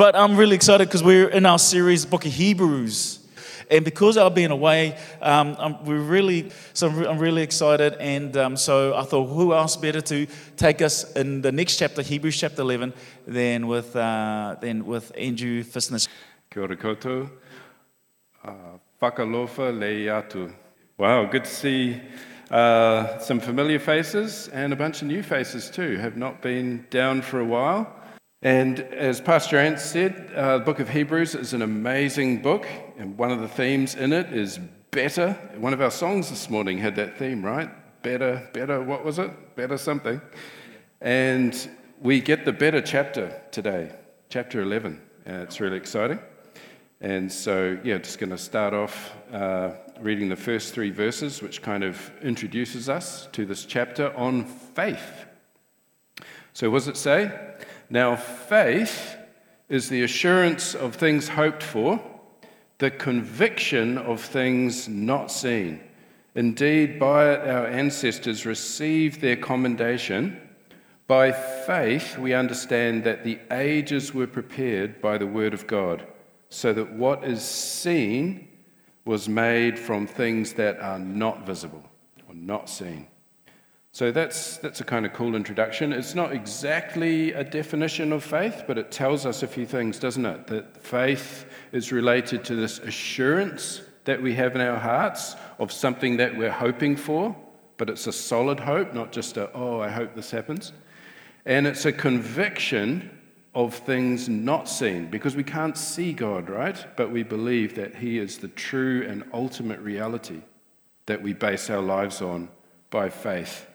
But I'm really excited because we're in our series, Book of Hebrews. And because I've been away, um, I'm, we're really, so I'm, re- I'm really excited. And um, so I thought, who else better to take us in the next chapter, Hebrews chapter 11, than with, uh, than with Andrew Fisness. Kia ora koutou. Uh, whakalofa le. Wow, good to see uh, some familiar faces and a bunch of new faces too. Have not been down for a while. And as Pastor Ant said, uh, the book of Hebrews is an amazing book, and one of the themes in it is better. One of our songs this morning had that theme, right? Better, better, what was it? Better something. And we get the better chapter today, chapter 11. Uh, it's really exciting. And so, yeah, just going to start off uh, reading the first three verses, which kind of introduces us to this chapter on faith. So, what does it say? Now, faith is the assurance of things hoped for, the conviction of things not seen. Indeed, by it our ancestors received their commendation. By faith, we understand that the ages were prepared by the word of God, so that what is seen was made from things that are not visible or not seen. So that's, that's a kind of cool introduction. It's not exactly a definition of faith, but it tells us a few things, doesn't it? That faith is related to this assurance that we have in our hearts of something that we're hoping for, but it's a solid hope, not just a, oh, I hope this happens. And it's a conviction of things not seen, because we can't see God, right? But we believe that He is the true and ultimate reality that we base our lives on by faith.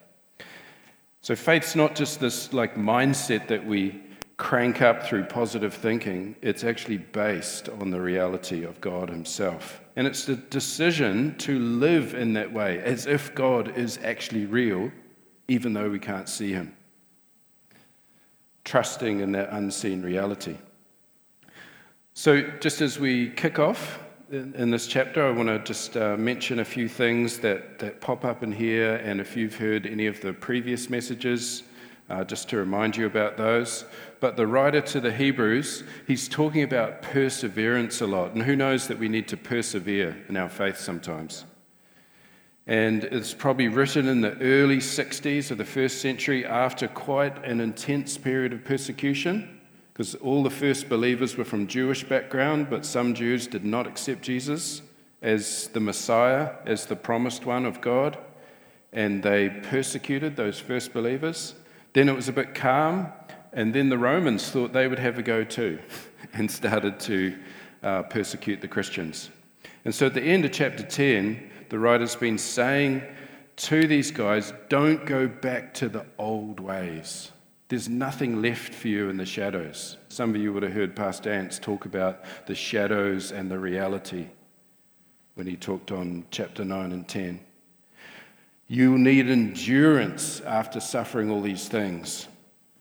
So faith's not just this like mindset that we crank up through positive thinking. It's actually based on the reality of God Himself. And it's the decision to live in that way, as if God is actually real, even though we can't see Him. Trusting in that unseen reality. So, just as we kick off, in, this chapter, I want to just uh, mention a few things that, that pop up in here, and if you've heard any of the previous messages, uh, just to remind you about those. But the writer to the Hebrews, he's talking about perseverance a lot. And who knows that we need to persevere in our faith sometimes? And it's probably written in the early 60s of the first century after quite an intense period of persecution because all the first believers were from Jewish background, but some Jews did not accept Jesus as the Messiah, as the promised one of God, and they persecuted those first believers. Then it was a bit calm, and then the Romans thought they would have a go too, and started to uh, persecute the Christians. And so at the end of chapter 10, the writer's been saying to these guys, don't go back to the old ways. There's nothing left for you in the shadows. Some of you would have heard Pastor Ants talk about the shadows and the reality when he talked on chapter 9 and 10. You need endurance after suffering all these things,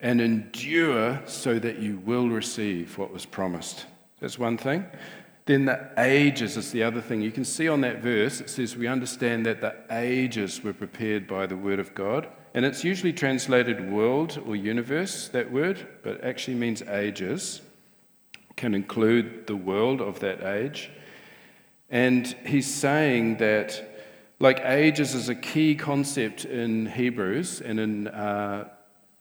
and endure so that you will receive what was promised. That's one thing. Then the ages is the other thing. You can see on that verse, it says, We understand that the ages were prepared by the word of God. And it's usually translated world or universe, that word, but actually means ages, can include the world of that age. And he's saying that, like ages is a key concept in Hebrews, and in uh,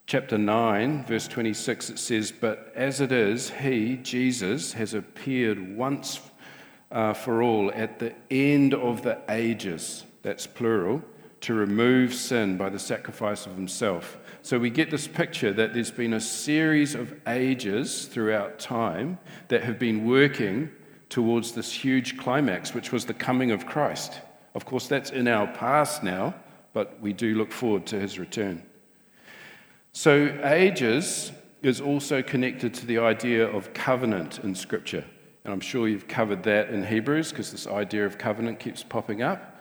chapter 9, verse 26, it says, But as it is, he, Jesus, has appeared once uh, for all at the end of the ages. That's plural to remove sin by the sacrifice of himself. So we get this picture that there's been a series of ages throughout time that have been working towards this huge climax, which was the coming of Christ. Of course, that's in our past now, but we do look forward to his return. So, ages is also connected to the idea of covenant in Scripture. And I'm sure you've covered that in Hebrews because this idea of covenant keeps popping up.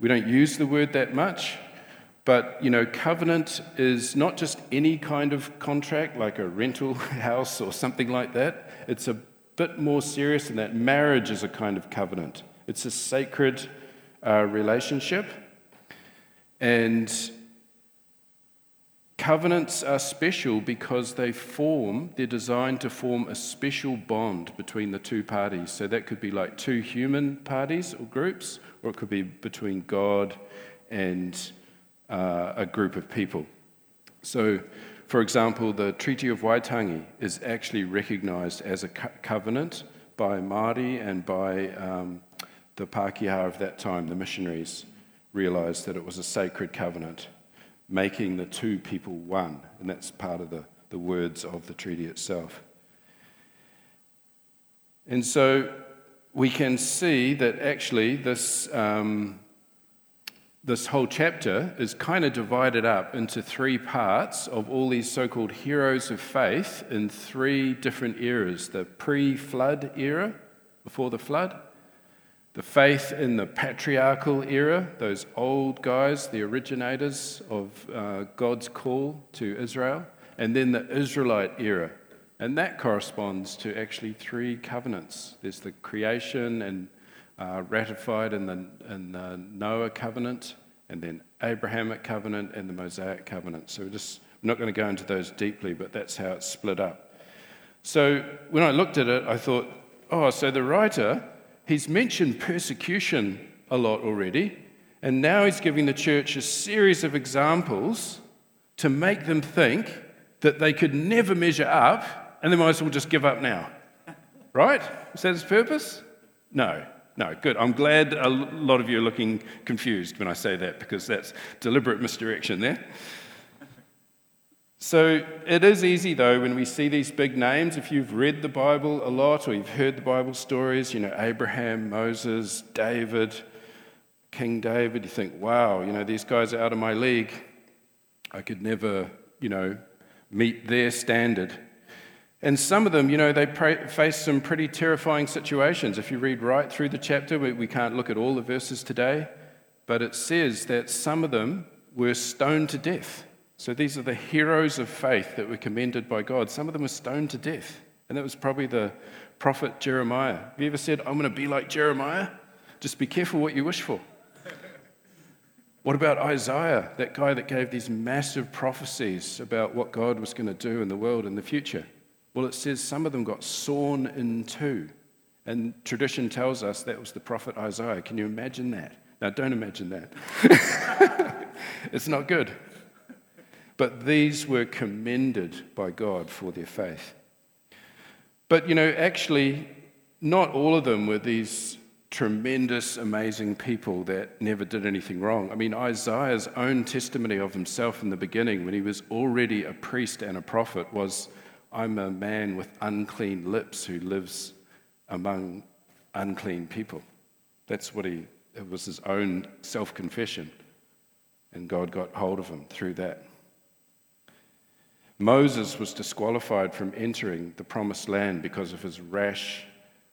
We don't use the word that much, but you know, covenant is not just any kind of contract like a rental house or something like that. It's a bit more serious than that. Marriage is a kind of covenant. It's a sacred uh, relationship, and Covenants are special because they form, they're designed to form a special bond between the two parties. So that could be like two human parties or groups, or it could be between God and uh, a group of people. So, for example, the Treaty of Waitangi is actually recognized as a co- covenant by Māori and by um, the Pākehā of that time, the missionaries realized that it was a sacred covenant making the two people one. And that's part of the, the words of the treaty itself. And so we can see that actually this, um, this whole chapter is kind of divided up into three parts of all these so called heroes of faith in three different eras the pre flood era, before the flood, the faith in the patriarchal era, those old guys, the originators of uh, God's call to Israel, and then the Israelite era. And that corresponds to actually three covenants there's the creation and uh, ratified in the, in the Noah covenant, and then Abrahamic covenant and the Mosaic covenant. So we're just I'm not going to go into those deeply, but that's how it's split up. So when I looked at it, I thought, oh, so the writer He's mentioned persecution a lot already, and now he's giving the church a series of examples to make them think that they could never measure up and they might as well just give up now. Right? Is that his purpose? No. No, good. I'm glad a lot of you are looking confused when I say that because that's deliberate misdirection there. So it is easy, though, when we see these big names. If you've read the Bible a lot or you've heard the Bible stories, you know, Abraham, Moses, David, King David, you think, wow, you know, these guys are out of my league. I could never, you know, meet their standard. And some of them, you know, they face some pretty terrifying situations. If you read right through the chapter, we, we can't look at all the verses today, but it says that some of them were stoned to death. So these are the heroes of faith that were commended by God. Some of them were stoned to death. And that was probably the prophet Jeremiah. Have you ever said, I'm going to be like Jeremiah? Just be careful what you wish for. What about Isaiah, that guy that gave these massive prophecies about what God was going to do in the world in the future? Well, it says some of them got sawn in two. And tradition tells us that was the prophet Isaiah. Can you imagine that? Now, don't imagine that. it's not good. But these were commended by God for their faith. But, you know, actually, not all of them were these tremendous, amazing people that never did anything wrong. I mean, Isaiah's own testimony of himself in the beginning, when he was already a priest and a prophet, was I'm a man with unclean lips who lives among unclean people. That's what he, it was his own self confession. And God got hold of him through that. Moses was disqualified from entering the promised land because of his rash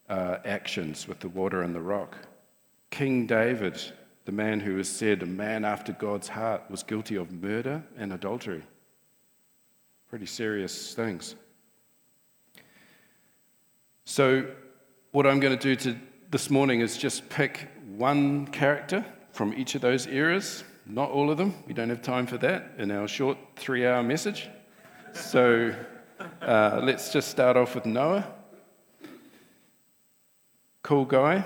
uh, actions with the water and the rock. King David, the man who was said a man after God's heart, was guilty of murder and adultery. Pretty serious things. So, what I'm going to do to, this morning is just pick one character from each of those eras, not all of them. We don't have time for that in our short three hour message. So uh, let's just start off with Noah. Cool guy.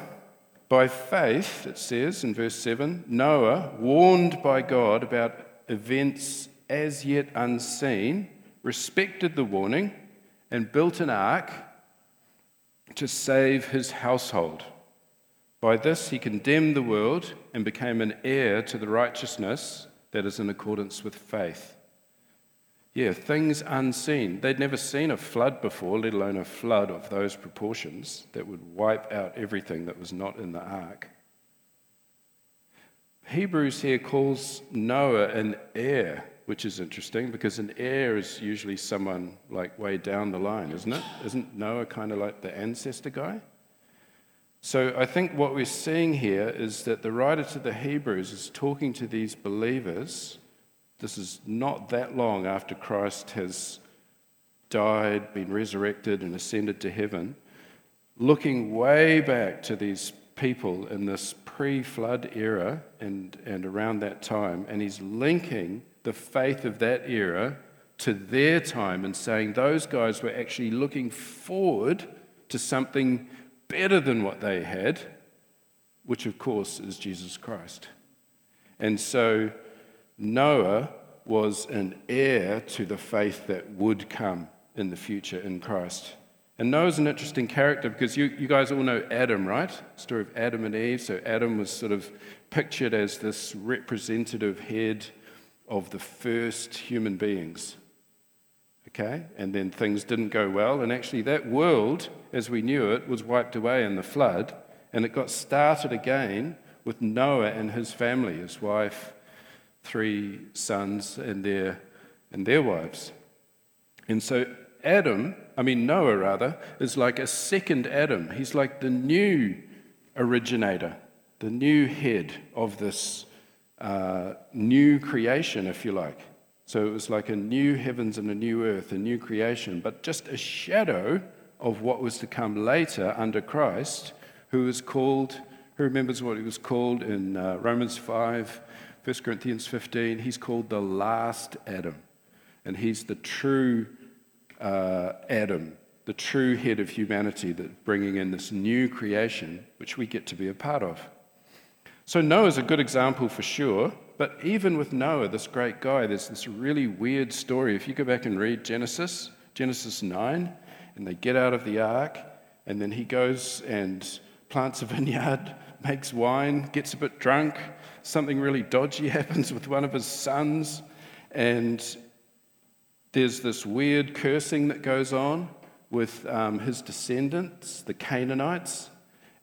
By faith, it says in verse 7, Noah, warned by God about events as yet unseen, respected the warning and built an ark to save his household. By this, he condemned the world and became an heir to the righteousness that is in accordance with faith. Yeah, things unseen. They'd never seen a flood before, let alone a flood of those proportions that would wipe out everything that was not in the ark. Hebrews here calls Noah an heir, which is interesting because an heir is usually someone like way down the line, isn't it? Isn't Noah kind of like the ancestor guy? So I think what we're seeing here is that the writer to the Hebrews is talking to these believers this is not that long after Christ has died, been resurrected, and ascended to heaven, looking way back to these people in this pre flood era and, and around that time, and he's linking the faith of that era to their time and saying those guys were actually looking forward to something better than what they had, which of course is Jesus Christ. And so Noah was an heir to the faith that would come in the future in Christ. And Noah's an interesting character because you, you guys all know Adam, right? Story of Adam and Eve. So Adam was sort of pictured as this representative head of the first human beings. Okay? And then things didn't go well. And actually, that world, as we knew it, was wiped away in the flood. And it got started again with Noah and his family, his wife, three sons, and their, and their wives. And so Adam, I mean, Noah rather, is like a second Adam. He's like the new originator, the new head of this uh, new creation, if you like. So it was like a new heavens and a new earth, a new creation, but just a shadow of what was to come later under Christ, who was called, who remembers what he was called in uh, Romans 5, 1 Corinthians 15? He's called the last Adam. And he's the true uh, Adam, the true head of humanity, that bringing in this new creation, which we get to be a part of. So Noah's a good example for sure, but even with Noah, this great guy, there's this really weird story. If you go back and read Genesis, Genesis 9, and they get out of the ark, and then he goes and plants a vineyard, makes wine, gets a bit drunk, something really dodgy happens with one of his sons, and there's this weird cursing that goes on with um, his descendants, the Canaanites.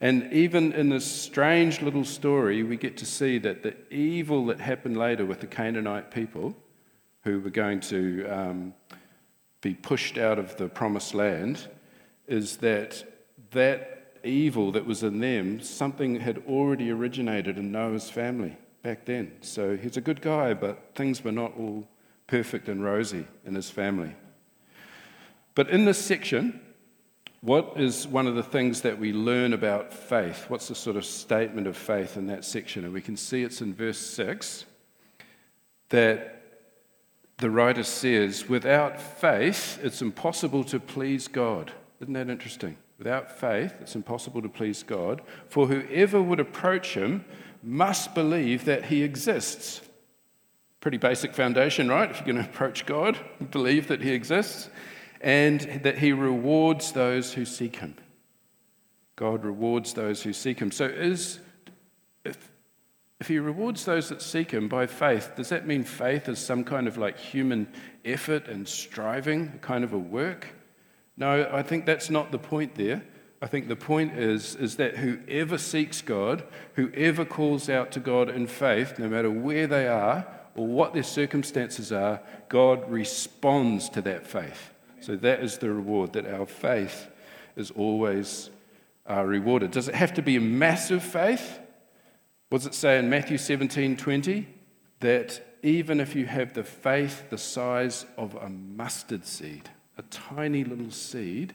And even in this strange little story, we get to see that the evil that happened later with the Canaanite people, who were going to um, be pushed out of the promised land, is that that evil that was in them, something had already originated in Noah's family back then. So he's a good guy, but things were not all perfect and rosy in his family. But in this section, what is one of the things that we learn about faith? What's the sort of statement of faith in that section? And we can see it's in verse 6 that the writer says, Without faith, it's impossible to please God. Isn't that interesting? Without faith, it's impossible to please God, for whoever would approach him must believe that he exists Pretty basic foundation, right? If you're going to approach God, believe that He exists and that He rewards those who seek Him. God rewards those who seek Him. So, is, if, if He rewards those that seek Him by faith, does that mean faith is some kind of like human effort and striving, kind of a work? No, I think that's not the point there. I think the point is, is that whoever seeks God, whoever calls out to God in faith, no matter where they are, or what their circumstances are, God responds to that faith. So that is the reward, that our faith is always uh, rewarded. Does it have to be a massive faith? What does it say in Matthew 17 20? That even if you have the faith the size of a mustard seed, a tiny little seed,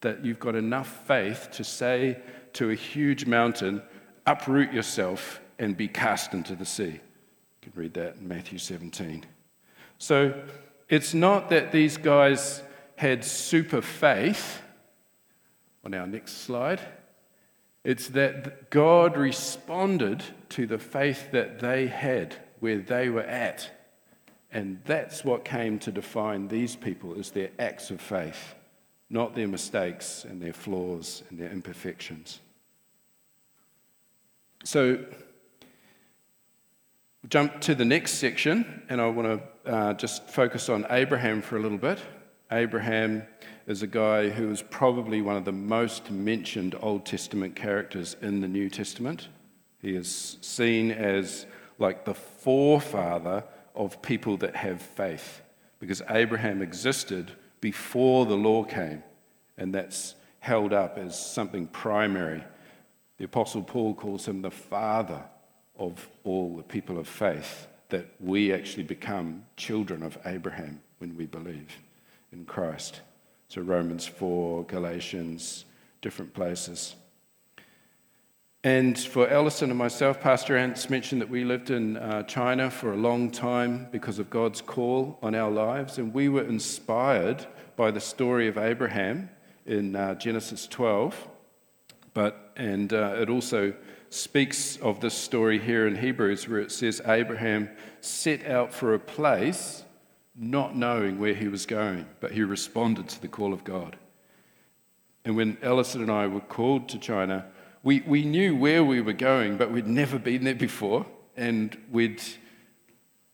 that you've got enough faith to say to a huge mountain, uproot yourself and be cast into the sea. You can read that in Matthew 17. So it's not that these guys had super faith. On our next slide, it's that God responded to the faith that they had where they were at. And that's what came to define these people as their acts of faith, not their mistakes and their flaws and their imperfections. So Jump to the next section, and I want to uh, just focus on Abraham for a little bit. Abraham is a guy who is probably one of the most mentioned Old Testament characters in the New Testament. He is seen as like the forefather of people that have faith because Abraham existed before the law came, and that's held up as something primary. The Apostle Paul calls him the father of all the people of faith that we actually become children of Abraham when we believe in Christ. So, Romans 4, Galatians, different places. And for Ellison and myself, Pastor Ants mentioned that we lived in uh, China for a long time because of God's call on our lives, and we were inspired by the story of Abraham in uh, Genesis 12. But, and uh, it also speaks of this story here in Hebrews where it says Abraham set out for a place not knowing where he was going, but he responded to the call of God. And when Ellison and I were called to China, we, we knew where we were going, but we'd never been there before. And we'd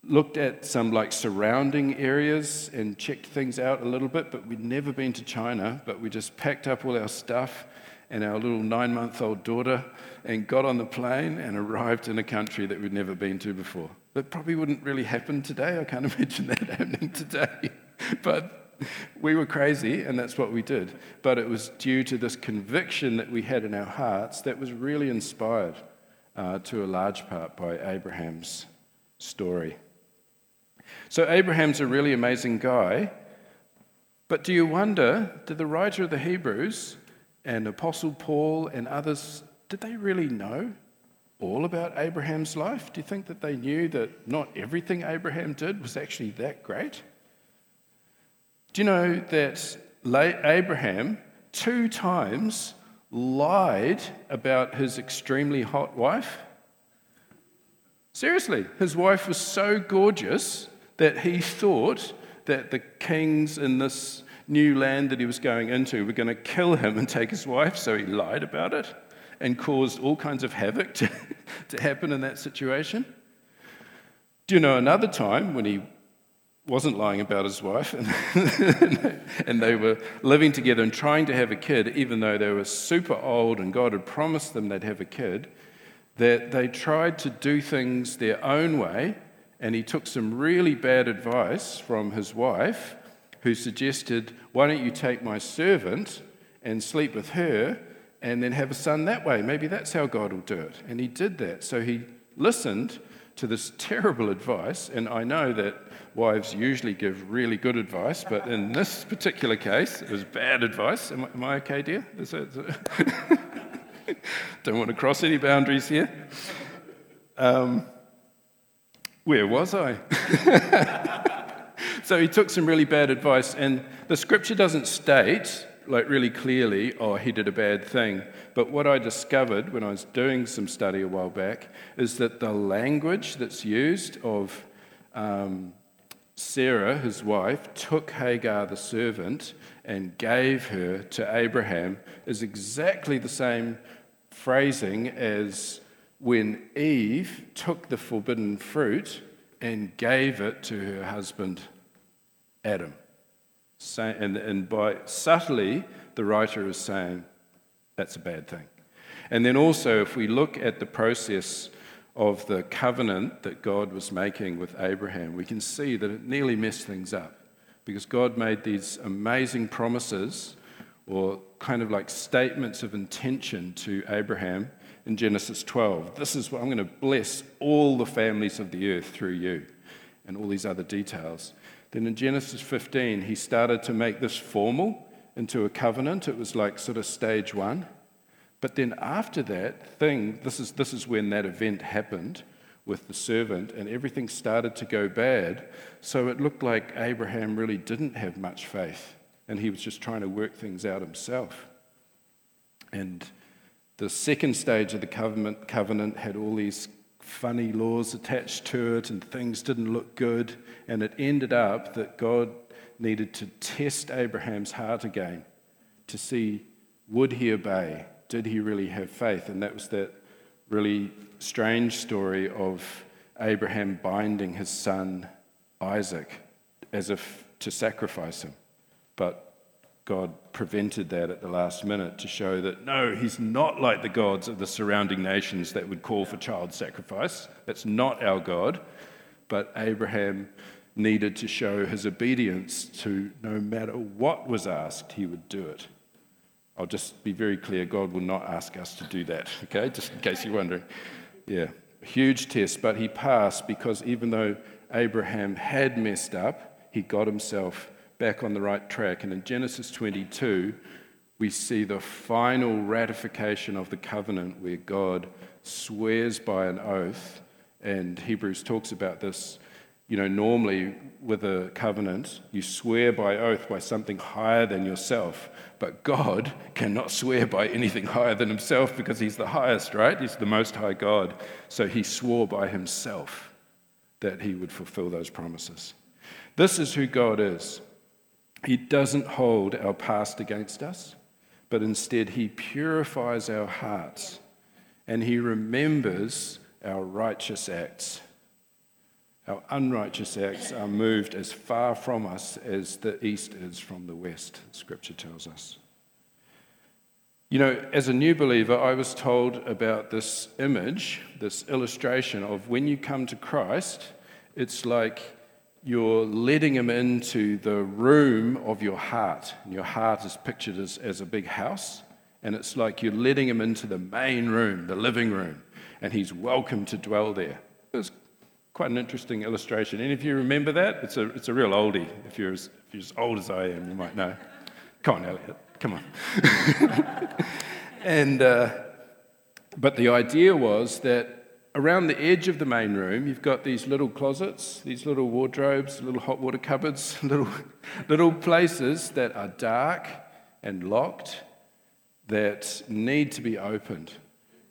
looked at some like surrounding areas and checked things out a little bit, but we'd never been to China. But we just packed up all our stuff and our little nine month old daughter and got on the plane and arrived in a country that we'd never been to before. That probably wouldn't really happen today. I can't imagine that happening today. but we were crazy, and that's what we did. But it was due to this conviction that we had in our hearts that was really inspired uh, to a large part by Abraham's story. So, Abraham's a really amazing guy. But do you wonder, did the writer of the Hebrews and Apostle Paul and others, did they really know all about Abraham's life? Do you think that they knew that not everything Abraham did was actually that great? Do you know that Abraham two times lied about his extremely hot wife? Seriously, his wife was so gorgeous that he thought that the kings in this new land that he was going into were going to kill him and take his wife, so he lied about it and caused all kinds of havoc to, to happen in that situation. Do you know another time when he wasn't lying about his wife, and, and they were living together and trying to have a kid, even though they were super old and God had promised them they'd have a kid, that they tried to do things their own way, and he took some really bad advice from his wife, who suggested, Why don't you take my servant and sleep with her and then have a son that way? Maybe that's how God will do it. And he did that. So he listened to this terrible advice, and I know that wives usually give really good advice, but in this particular case, it was bad advice. Am am I okay, dear? Is it, is it Don't want to cross any boundaries here. Um, where was I? so he took some really bad advice, and the scripture doesn't state, like really clearly, oh, he did a bad thing. But what I discovered when I was doing some study a while back is that the language that's used of um, Sarah, his wife, took Hagar, the servant, and gave her to Abraham is exactly the same phrasing as when Eve took the forbidden fruit and gave it to her husband Adam. And, and by subtly, the writer is saying that's a bad thing. And then also, if we look at the process of the covenant that God was making with Abraham, we can see that it nearly messed things up because God made these amazing promises or kind of like statements of intention to Abraham in Genesis 12. This is what I'm going to bless all the families of the earth through you, and all these other details. Then in Genesis 15, he started to make this formal into a covenant. It was like sort of stage one. But then after that thing, this is, this is when that event happened with the servant, and everything started to go bad. So it looked like Abraham really didn't have much faith, and he was just trying to work things out himself. And the second stage of the covenant, covenant had all these funny laws attached to it, and things didn't look good. And it ended up that God needed to test Abraham's heart again to see would he obey? Did he really have faith? And that was that really strange story of Abraham binding his son Isaac as if to sacrifice him. But God prevented that at the last minute to show that no, he's not like the gods of the surrounding nations that would call for child sacrifice. That's not our God. But Abraham needed to show his obedience to no matter what was asked, he would do it. I'll just be very clear God will not ask us to do that, okay? Just in case you're wondering. Yeah, huge test, but he passed because even though Abraham had messed up, he got himself back on the right track. And in Genesis 22, we see the final ratification of the covenant where God swears by an oath, and Hebrews talks about this. You know, normally with a covenant, you swear by oath by something higher than yourself. But God cannot swear by anything higher than himself because he's the highest, right? He's the most high God. So he swore by himself that he would fulfill those promises. This is who God is. He doesn't hold our past against us, but instead he purifies our hearts and he remembers our righteous acts. Our unrighteous acts are moved as far from us as the east is from the west, scripture tells us. You know, as a new believer, I was told about this image, this illustration of when you come to Christ, it's like you're letting him into the room of your heart. And your heart is pictured as, as a big house. And it's like you're letting him into the main room, the living room, and he's welcome to dwell there. Quite an interesting illustration. And if you remember that, it's a, it's a real oldie. If you're, as, if you're as old as I am, you might know. Come on, Elliot, come on. and, uh, but the idea was that around the edge of the main room, you've got these little closets, these little wardrobes, little hot water cupboards, little, little places that are dark and locked that need to be opened.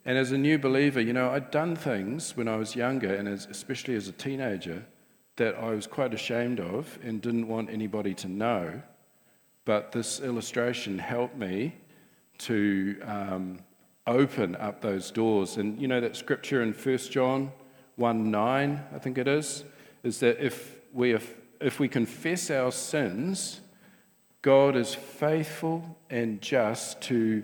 And as a new believer, you know, I'd done things when I was younger, and as, especially as a teenager, that I was quite ashamed of and didn't want anybody to know. But this illustration helped me to um, open up those doors. And you know that scripture in 1 John 1 9, I think it is, is that if we, if, if we confess our sins, God is faithful and just to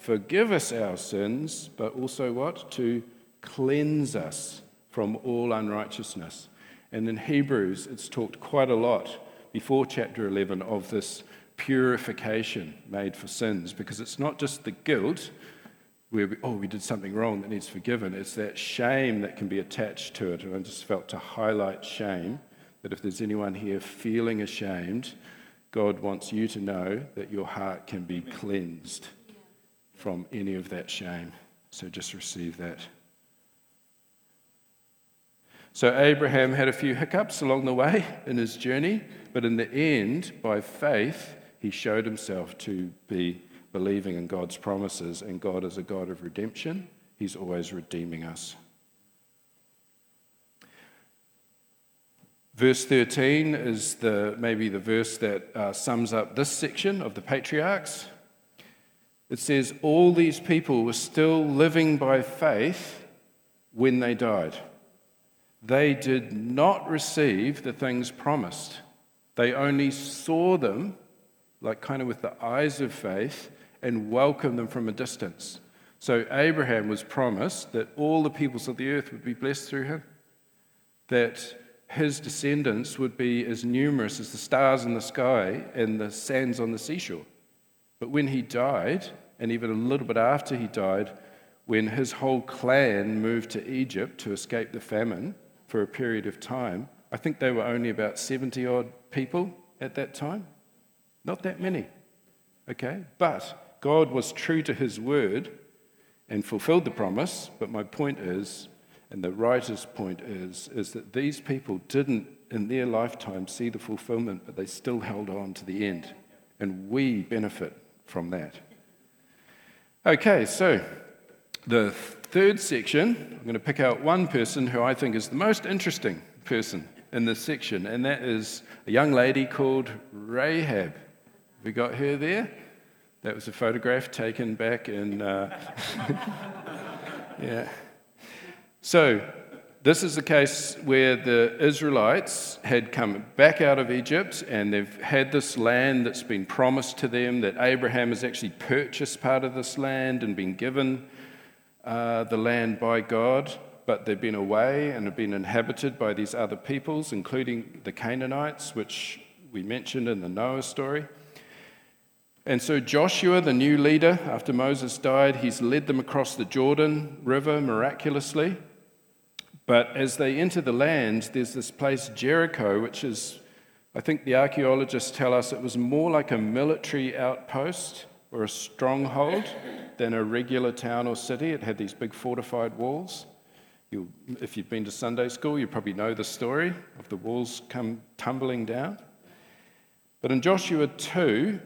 forgive us our sins, but also what? To cleanse us from all unrighteousness. And in Hebrews, it's talked quite a lot before chapter 11 of this purification made for sins, because it's not just the guilt where, we, oh, we did something wrong that needs forgiven. It's that shame that can be attached to it. And I just felt to highlight shame that if there's anyone here feeling ashamed, God wants you to know that your heart can be cleansed from any of that shame. So just receive that. So Abraham had a few hiccups along the way in his journey, but in the end, by faith, he showed himself to be believing in God's promises, and God is a God of redemption. He's always redeeming us. Verse 13 is the, maybe the verse that uh, sums up this section of the patriarchs. It says, All these people were still living by faith when they died. They did not receive the things promised, they only saw them, like kind of with the eyes of faith, and welcomed them from a distance. So Abraham was promised that all the peoples of the earth would be blessed through him, that his descendants would be as numerous as the stars in the sky and the sands on the seashore. But when he died, and even a little bit after he died, when his whole clan moved to Egypt to escape the famine for a period of time, I think they were only about 70 odd people at that time. Not that many. Okay? But God was true to his word and fulfilled the promise. But my point is, and the writer's point is, is that these people didn't in their lifetime see the fulfillment, but they still held on to the end. And we benefit from that. Okay, so the third section, I'm going to pick out one person who I think is the most interesting person in this section, and that is a young lady called Rahab. We got her there. That was a photograph taken back in. Uh, yeah. So, this is the case where the Israelites had come back out of Egypt and they've had this land that's been promised to them, that Abraham has actually purchased part of this land and been given uh, the land by God, but they've been away and have been inhabited by these other peoples, including the Canaanites, which we mentioned in the Noah story. And so Joshua, the new leader, after Moses died, he's led them across the Jordan River miraculously. But as they enter the land, there's this place, Jericho, which is, I think the archaeologists tell us it was more like a military outpost or a stronghold than a regular town or city. It had these big fortified walls. you if you've been to Sunday school, you probably know the story of the walls come tumbling down. But in Joshua 2,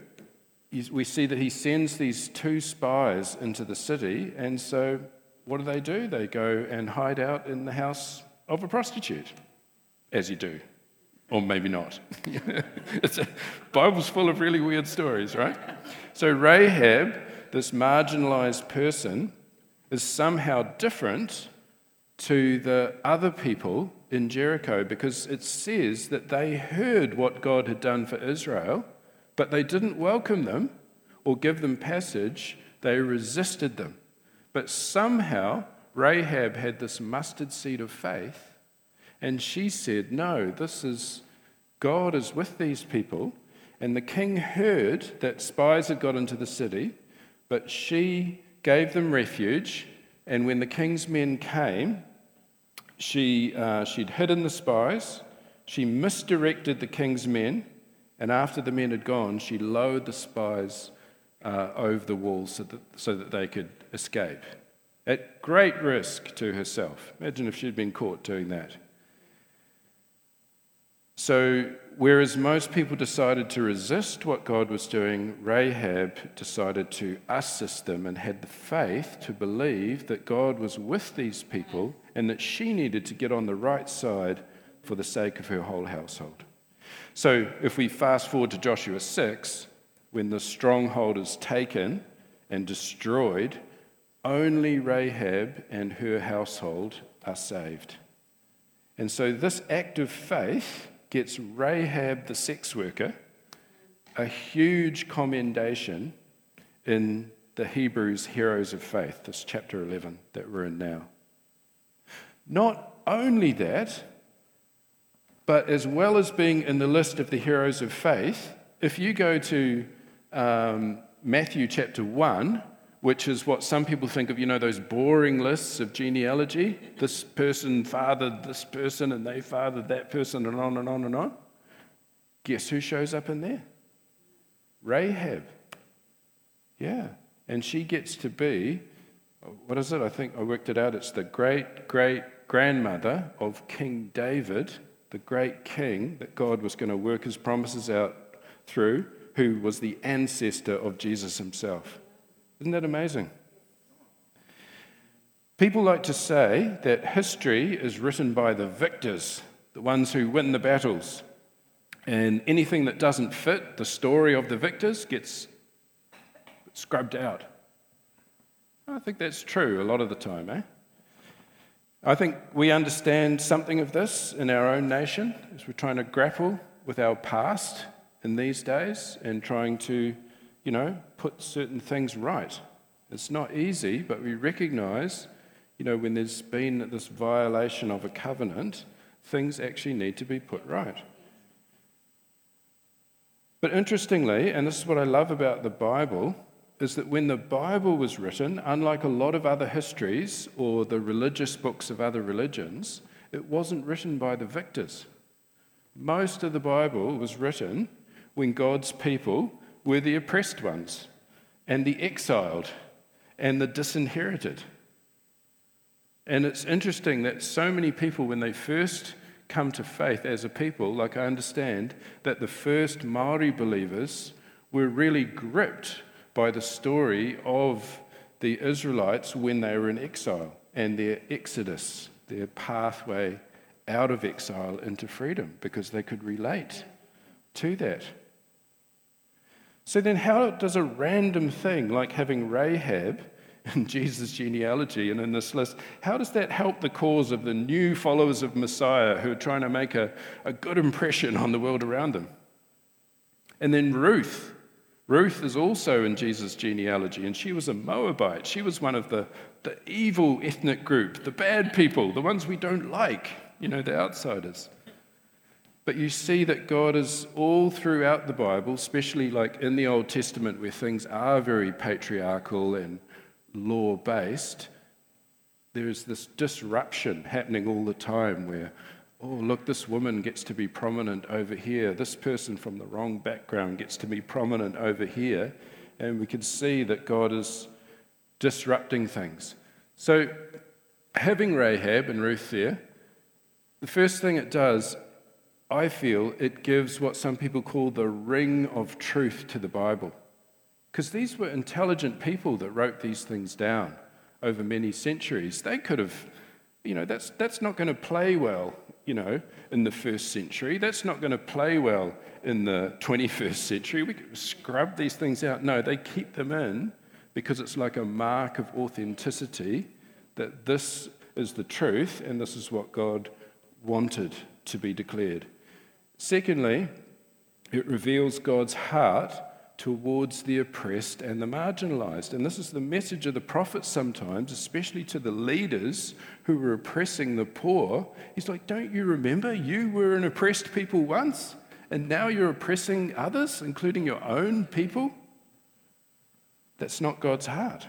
we see that he sends these two spies into the city, and so what do they do? They go and hide out in the house of a prostitute, as you do. Or maybe not. a, Bible's full of really weird stories, right? So Rahab, this marginalized person, is somehow different to the other people in Jericho because it says that they heard what God had done for Israel, but they didn't welcome them or give them passage, they resisted them. But somehow, Rahab had this mustard seed of faith and she said, No, this is God is with these people. And the king heard that spies had got into the city, but she gave them refuge. And when the king's men came, she, uh, she'd hidden the spies, she misdirected the king's men, and after the men had gone, she lowered the spies uh, over the walls so that, so that they could escape. At great risk to herself. Imagine if she'd been caught doing that. So, whereas most people decided to resist what God was doing, Rahab decided to assist them and had the faith to believe that God was with these people and that she needed to get on the right side for the sake of her whole household. So, if we fast forward to Joshua 6, when the stronghold is taken and destroyed, only Rahab and her household are saved. And so, this act of faith gets Rahab the sex worker a huge commendation in the Hebrews Heroes of Faith, this chapter 11 that we're in now. Not only that, but as well as being in the list of the heroes of faith, if you go to um, Matthew chapter 1, which is what some people think of, you know, those boring lists of genealogy. This person fathered this person, and they fathered that person, and on and on and on. Guess who shows up in there? Rahab. Yeah. And she gets to be, what is it? I think I worked it out. It's the great great grandmother of King David, the great king that God was going to work his promises out through, who was the ancestor of Jesus himself. Isn't that amazing? People like to say that history is written by the victors, the ones who win the battles. And anything that doesn't fit the story of the victors gets scrubbed out. I think that's true a lot of the time, eh? I think we understand something of this in our own nation as we're trying to grapple with our past in these days and trying to you know, put certain things right. It's not easy, but we recognize, you know, when there's been this violation of a covenant, things actually need to be put right. But interestingly, and this is what I love about the Bible, is that when the Bible was written, unlike a lot of other histories or the religious books of other religions, it wasn't written by the victors. Most of the Bible was written when God's people were the oppressed ones, and the exiled, and the disinherited. And it's interesting that so many people, when they first come to faith as a people, like I understand that the first Maori believers were really gripped by the story of the Israelites when they were in exile and their exodus, their pathway out of exile into freedom, because they could relate to that. So then, how does a random thing like having Rahab in Jesus' genealogy and in this list, how does that help the cause of the new followers of Messiah who are trying to make a, a good impression on the world around them? And then Ruth. Ruth is also in Jesus' genealogy, and she was a Moabite. She was one of the, the evil ethnic group, the bad people, the ones we don't like, you know, the outsiders. But you see that God is all throughout the Bible, especially like in the Old Testament where things are very patriarchal and law based, there is this disruption happening all the time where, oh, look, this woman gets to be prominent over here. This person from the wrong background gets to be prominent over here. and we can see that God is disrupting things. So, having Rahab and Ruth there, the first thing it does, I feel, it gives what some people call the ring of truth to the Bible. Because these were intelligent people that wrote these things down over many centuries. They could have, you know, that's, that's not going to play well, you know, in the first century. That's not going to play well in the 21st century. We could scrub these things out. No, they keep them in because it's like a mark of authenticity that this is the truth and this is what God wanted to be declared. Secondly, it reveals God's heart towards the oppressed and the marginalized. And this is the message of the prophets sometimes, especially to the leaders who were oppressing the poor. He's like, Don't you remember? You were an oppressed people once, and now you're oppressing others, including your own people. That's not God's heart.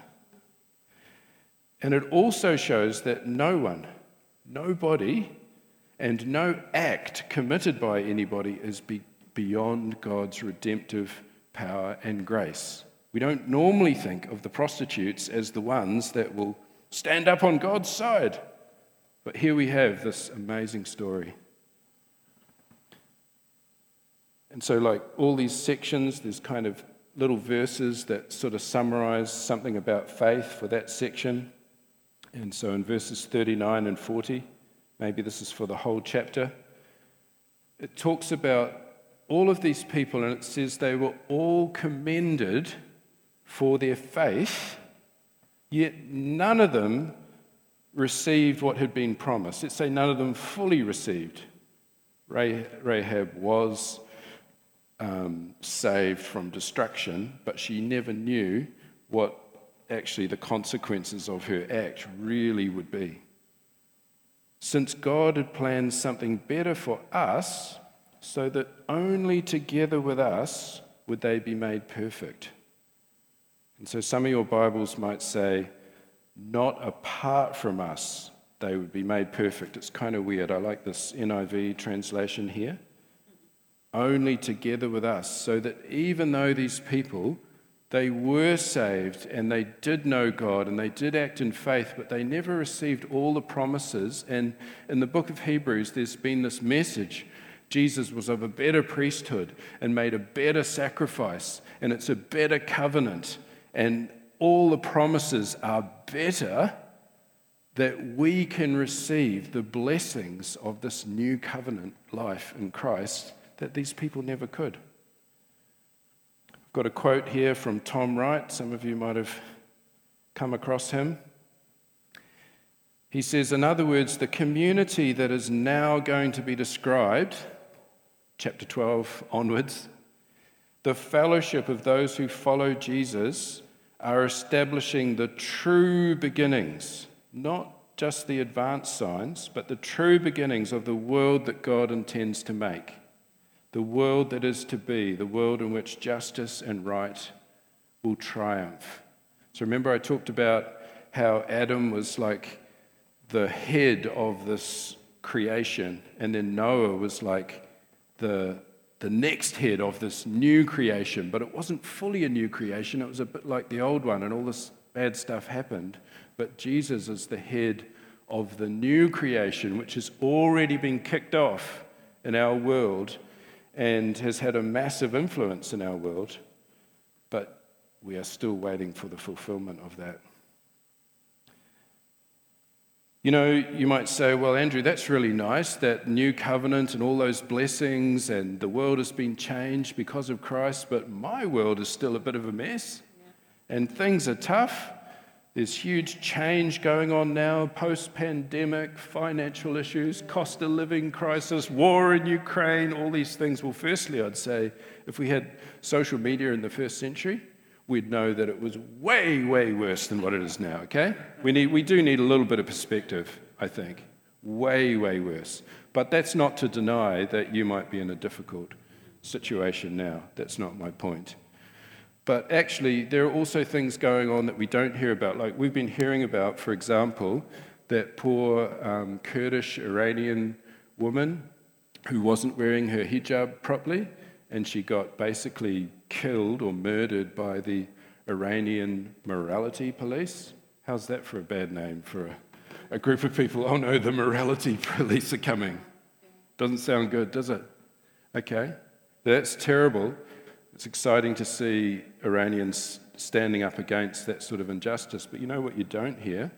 And it also shows that no one, nobody, and no act committed by anybody is be beyond God's redemptive power and grace. We don't normally think of the prostitutes as the ones that will stand up on God's side. But here we have this amazing story. And so, like all these sections, there's kind of little verses that sort of summarize something about faith for that section. And so in verses 39 and 40, maybe this is for the whole chapter, it talks about all of these people, and it says they were all commended for their faith, yet none of them received what had been promised. Let's say none of them fully received. Rahab was um, saved from destruction, but she never knew what actually the consequences of her act really would be. Since God had planned something better for us, so that only together with us would they be made perfect. And so some of your Bibles might say, not apart from us, they would be made perfect. It's kind of weird. I like this NIV translation here only together with us, so that even though these people, they were saved and they did know God and they did act in faith, but they never received all the promises. And in the book of Hebrews, there's been this message Jesus was of a better priesthood and made a better sacrifice, and it's a better covenant, and all the promises are better that we can receive the blessings of this new covenant life in Christ that these people never could. Got a quote here from Tom Wright. Some of you might have come across him. He says, in other words, the community that is now going to be described, chapter 12 onwards, the fellowship of those who follow Jesus are establishing the true beginnings, not just the advanced signs, but the true beginnings of the world that God intends to make the world that is to be, the world in which justice and right will triumph. So remember, I talked about how Adam was like the head of this creation, and then Noah was like the, the next head of this new creation. But it wasn't fully a new creation, it was a bit like the old one, and all this bad stuff happened. But Jesus is the head of the new creation, which has already been kicked off in our world and has had a massive influence in our world, but we are still waiting for the fulfillment of that. You know, you might say, well, Andrew, that's really nice, that new covenant and all those blessings, and the world has been changed because of Christ, but my world is still a bit of a mess, and things are tough. There's huge change going on now, post pandemic, financial issues, cost of living crisis, war in Ukraine, all these things. Well, firstly, I'd say if we had social media in the first century, we'd know that it was way, way worse than what it is now, okay? We, need, we do need a little bit of perspective, I think. Way, way worse. But that's not to deny that you might be in a difficult situation now. That's not my point. But actually, there are also things going on that we don't hear about. Like we've been hearing about, for example, that poor um, Kurdish Iranian woman who wasn't wearing her hijab properly, and she got basically killed or murdered by the Iranian morality police. How's that for a bad name for a, a group of people? Oh no, the morality police are coming. Doesn't sound good, does it? Okay, that's terrible. It's exciting to see Iranians standing up against that sort of injustice. But you know what you don't hear?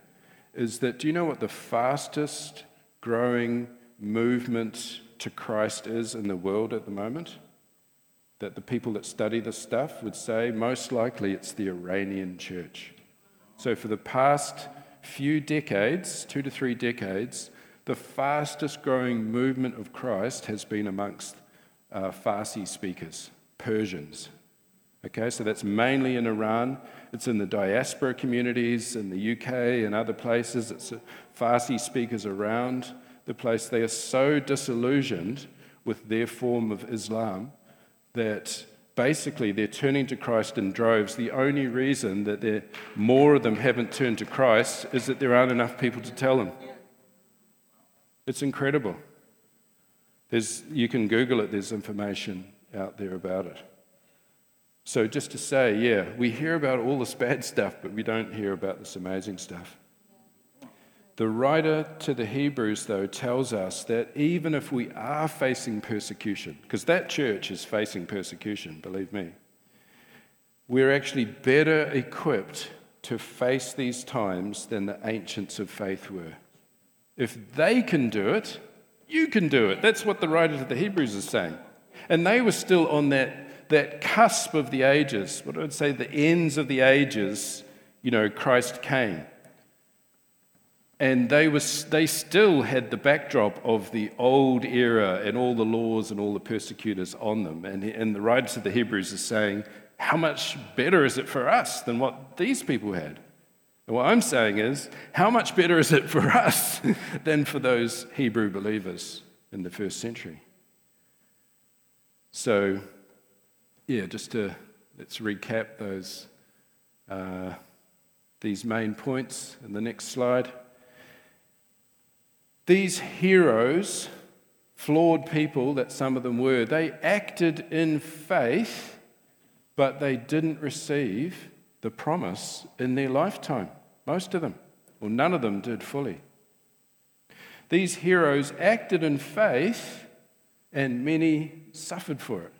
Is that do you know what the fastest growing movement to Christ is in the world at the moment? That the people that study this stuff would say most likely it's the Iranian church. So, for the past few decades, two to three decades, the fastest growing movement of Christ has been amongst uh, Farsi speakers, Persians. Okay, so that's mainly in Iran. It's in the diaspora communities in the UK and other places. It's Farsi speakers around the place. They are so disillusioned with their form of Islam that basically they're turning to Christ in droves. The only reason that more of them haven't turned to Christ is that there aren't enough people to tell them. It's incredible. There's, you can Google it, there's information out there about it. So, just to say, yeah, we hear about all this bad stuff, but we don't hear about this amazing stuff. The writer to the Hebrews, though, tells us that even if we are facing persecution, because that church is facing persecution, believe me, we're actually better equipped to face these times than the ancients of faith were. If they can do it, you can do it. That's what the writer to the Hebrews is saying. And they were still on that, that cusp of the ages, what I would say, the ends of the ages, you know, Christ came. And they, was, they still had the backdrop of the old era and all the laws and all the persecutors on them. And, and the writer to the Hebrews is saying, How much better is it for us than what these people had? And what I'm saying is, how much better is it for us than for those Hebrew believers in the first century? So, yeah, just to let's recap those uh, these main points in the next slide. These heroes, flawed people that some of them were, they acted in faith, but they didn't receive the promise in their lifetime. Most of them, or none of them, did fully. These heroes acted in faith, and many suffered for it.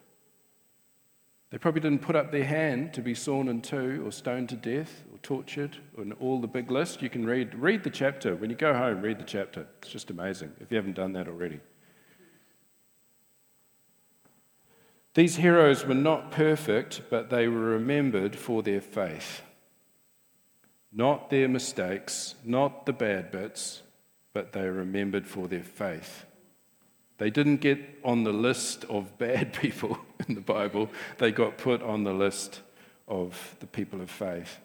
They probably didn't put up their hand to be sawn in two or stoned to death or tortured or in all the big list. You can read, read the chapter. When you go home, read the chapter. It's just amazing if you haven't done that already. These heroes were not perfect, but they were remembered for their faith. Not their mistakes, not the bad bits, but they were remembered for their faith. They didn't get on the list of bad people in the Bible, they got put on the list of the people of faith.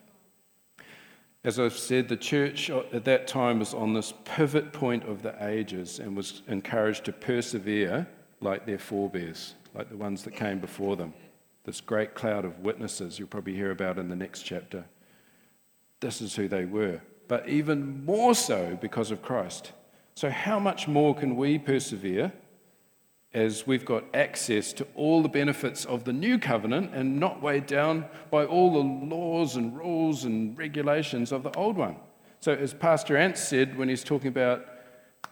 As I've said, the church at that time was on this pivot point of the ages and was encouraged to persevere like their forebears, like the ones that came before them. This great cloud of witnesses you'll probably hear about in the next chapter. This is who they were, but even more so because of Christ. So, how much more can we persevere as we've got access to all the benefits of the new covenant and not weighed down by all the laws and rules and regulations of the old one. So, as Pastor Ant said when he's talking about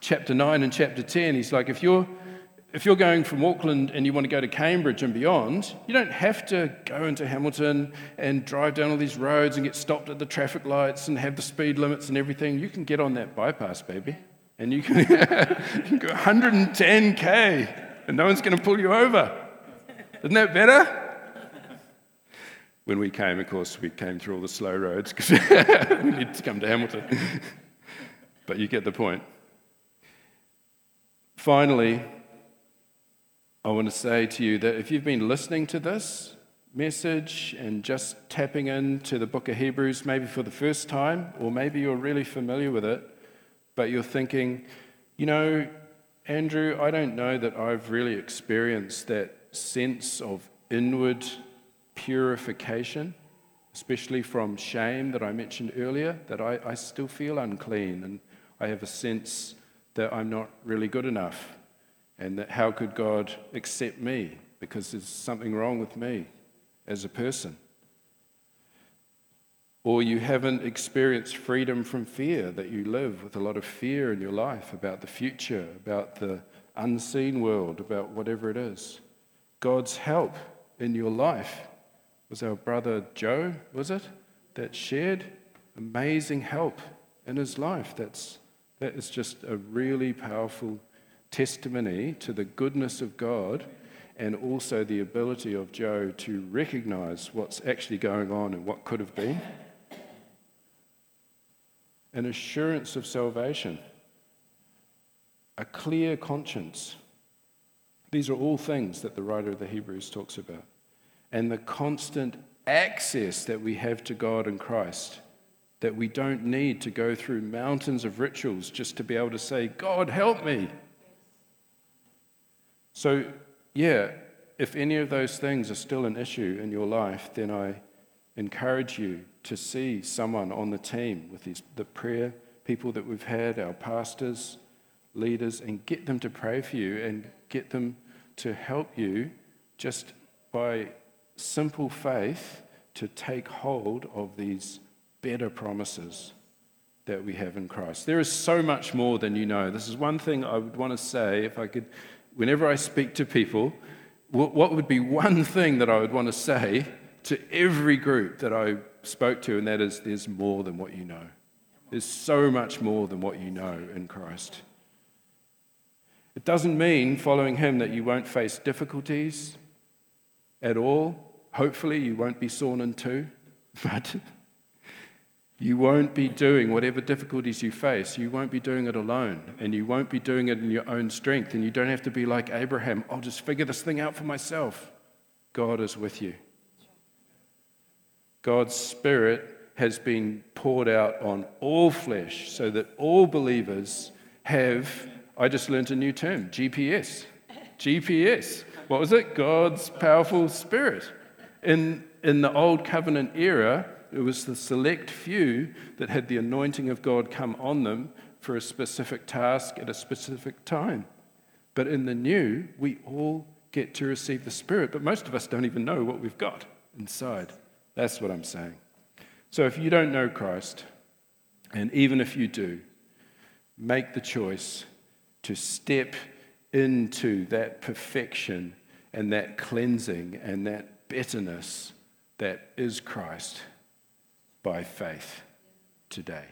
chapter 9 and chapter 10, he's like, if you're, if you're going from Auckland and you want to go to Cambridge and beyond, you don't have to go into Hamilton and drive down all these roads and get stopped at the traffic lights and have the speed limits and everything. You can get on that bypass, baby. And you can, you can go 110K and no one's going to pull you over. Isn't that better? When we came, of course, we came through all the slow roads because we needed to come to Hamilton. but you get the point. Finally, I want to say to you that if you've been listening to this message and just tapping into the book of Hebrews, maybe for the first time, or maybe you're really familiar with it, but you're thinking, you know, Andrew, I don't know that I've really experienced that sense of inward purification, especially from shame that I mentioned earlier, that I, I still feel unclean and I have a sense that I'm not really good enough and that how could God accept me because there's something wrong with me as a person. Or you haven't experienced freedom from fear, that you live with a lot of fear in your life about the future, about the unseen world, about whatever it is. God's help in your life was our brother Joe, was it? That shared amazing help in his life. That's, that is just a really powerful testimony to the goodness of God and also the ability of Joe to recognize what's actually going on and what could have been. An assurance of salvation, a clear conscience. These are all things that the writer of the Hebrews talks about. And the constant access that we have to God in Christ that we don't need to go through mountains of rituals just to be able to say, God, help me. So, yeah, if any of those things are still an issue in your life, then I encourage you to see someone on the team with these, the prayer people that we've had, our pastors, leaders, and get them to pray for you and get them to help you just by simple faith to take hold of these better promises that we have in Christ. There is so much more than you know. This is one thing I would want to say if I could, whenever I speak to people, what would be one thing that I would want to say to every group that I spoke to, and that is there's more than what you know. There's so much more than what you know in Christ. It doesn't mean following Him that you won't face difficulties at all. Hopefully, you won't be sawn in two, but you won't be doing whatever difficulties you face, you won't be doing it alone, and you won't be doing it in your own strength, and you don't have to be like Abraham, I'll just figure this thing out for myself. God is with you. God's Spirit has been poured out on all flesh so that all believers have, I just learned a new term, GPS. GPS. What was it? God's powerful Spirit. In, in the Old Covenant era, it was the select few that had the anointing of God come on them for a specific task at a specific time. But in the new, we all get to receive the Spirit, but most of us don't even know what we've got inside. That's what I'm saying. So if you don't know Christ, and even if you do, make the choice to step into that perfection and that cleansing and that bitterness that is Christ by faith today.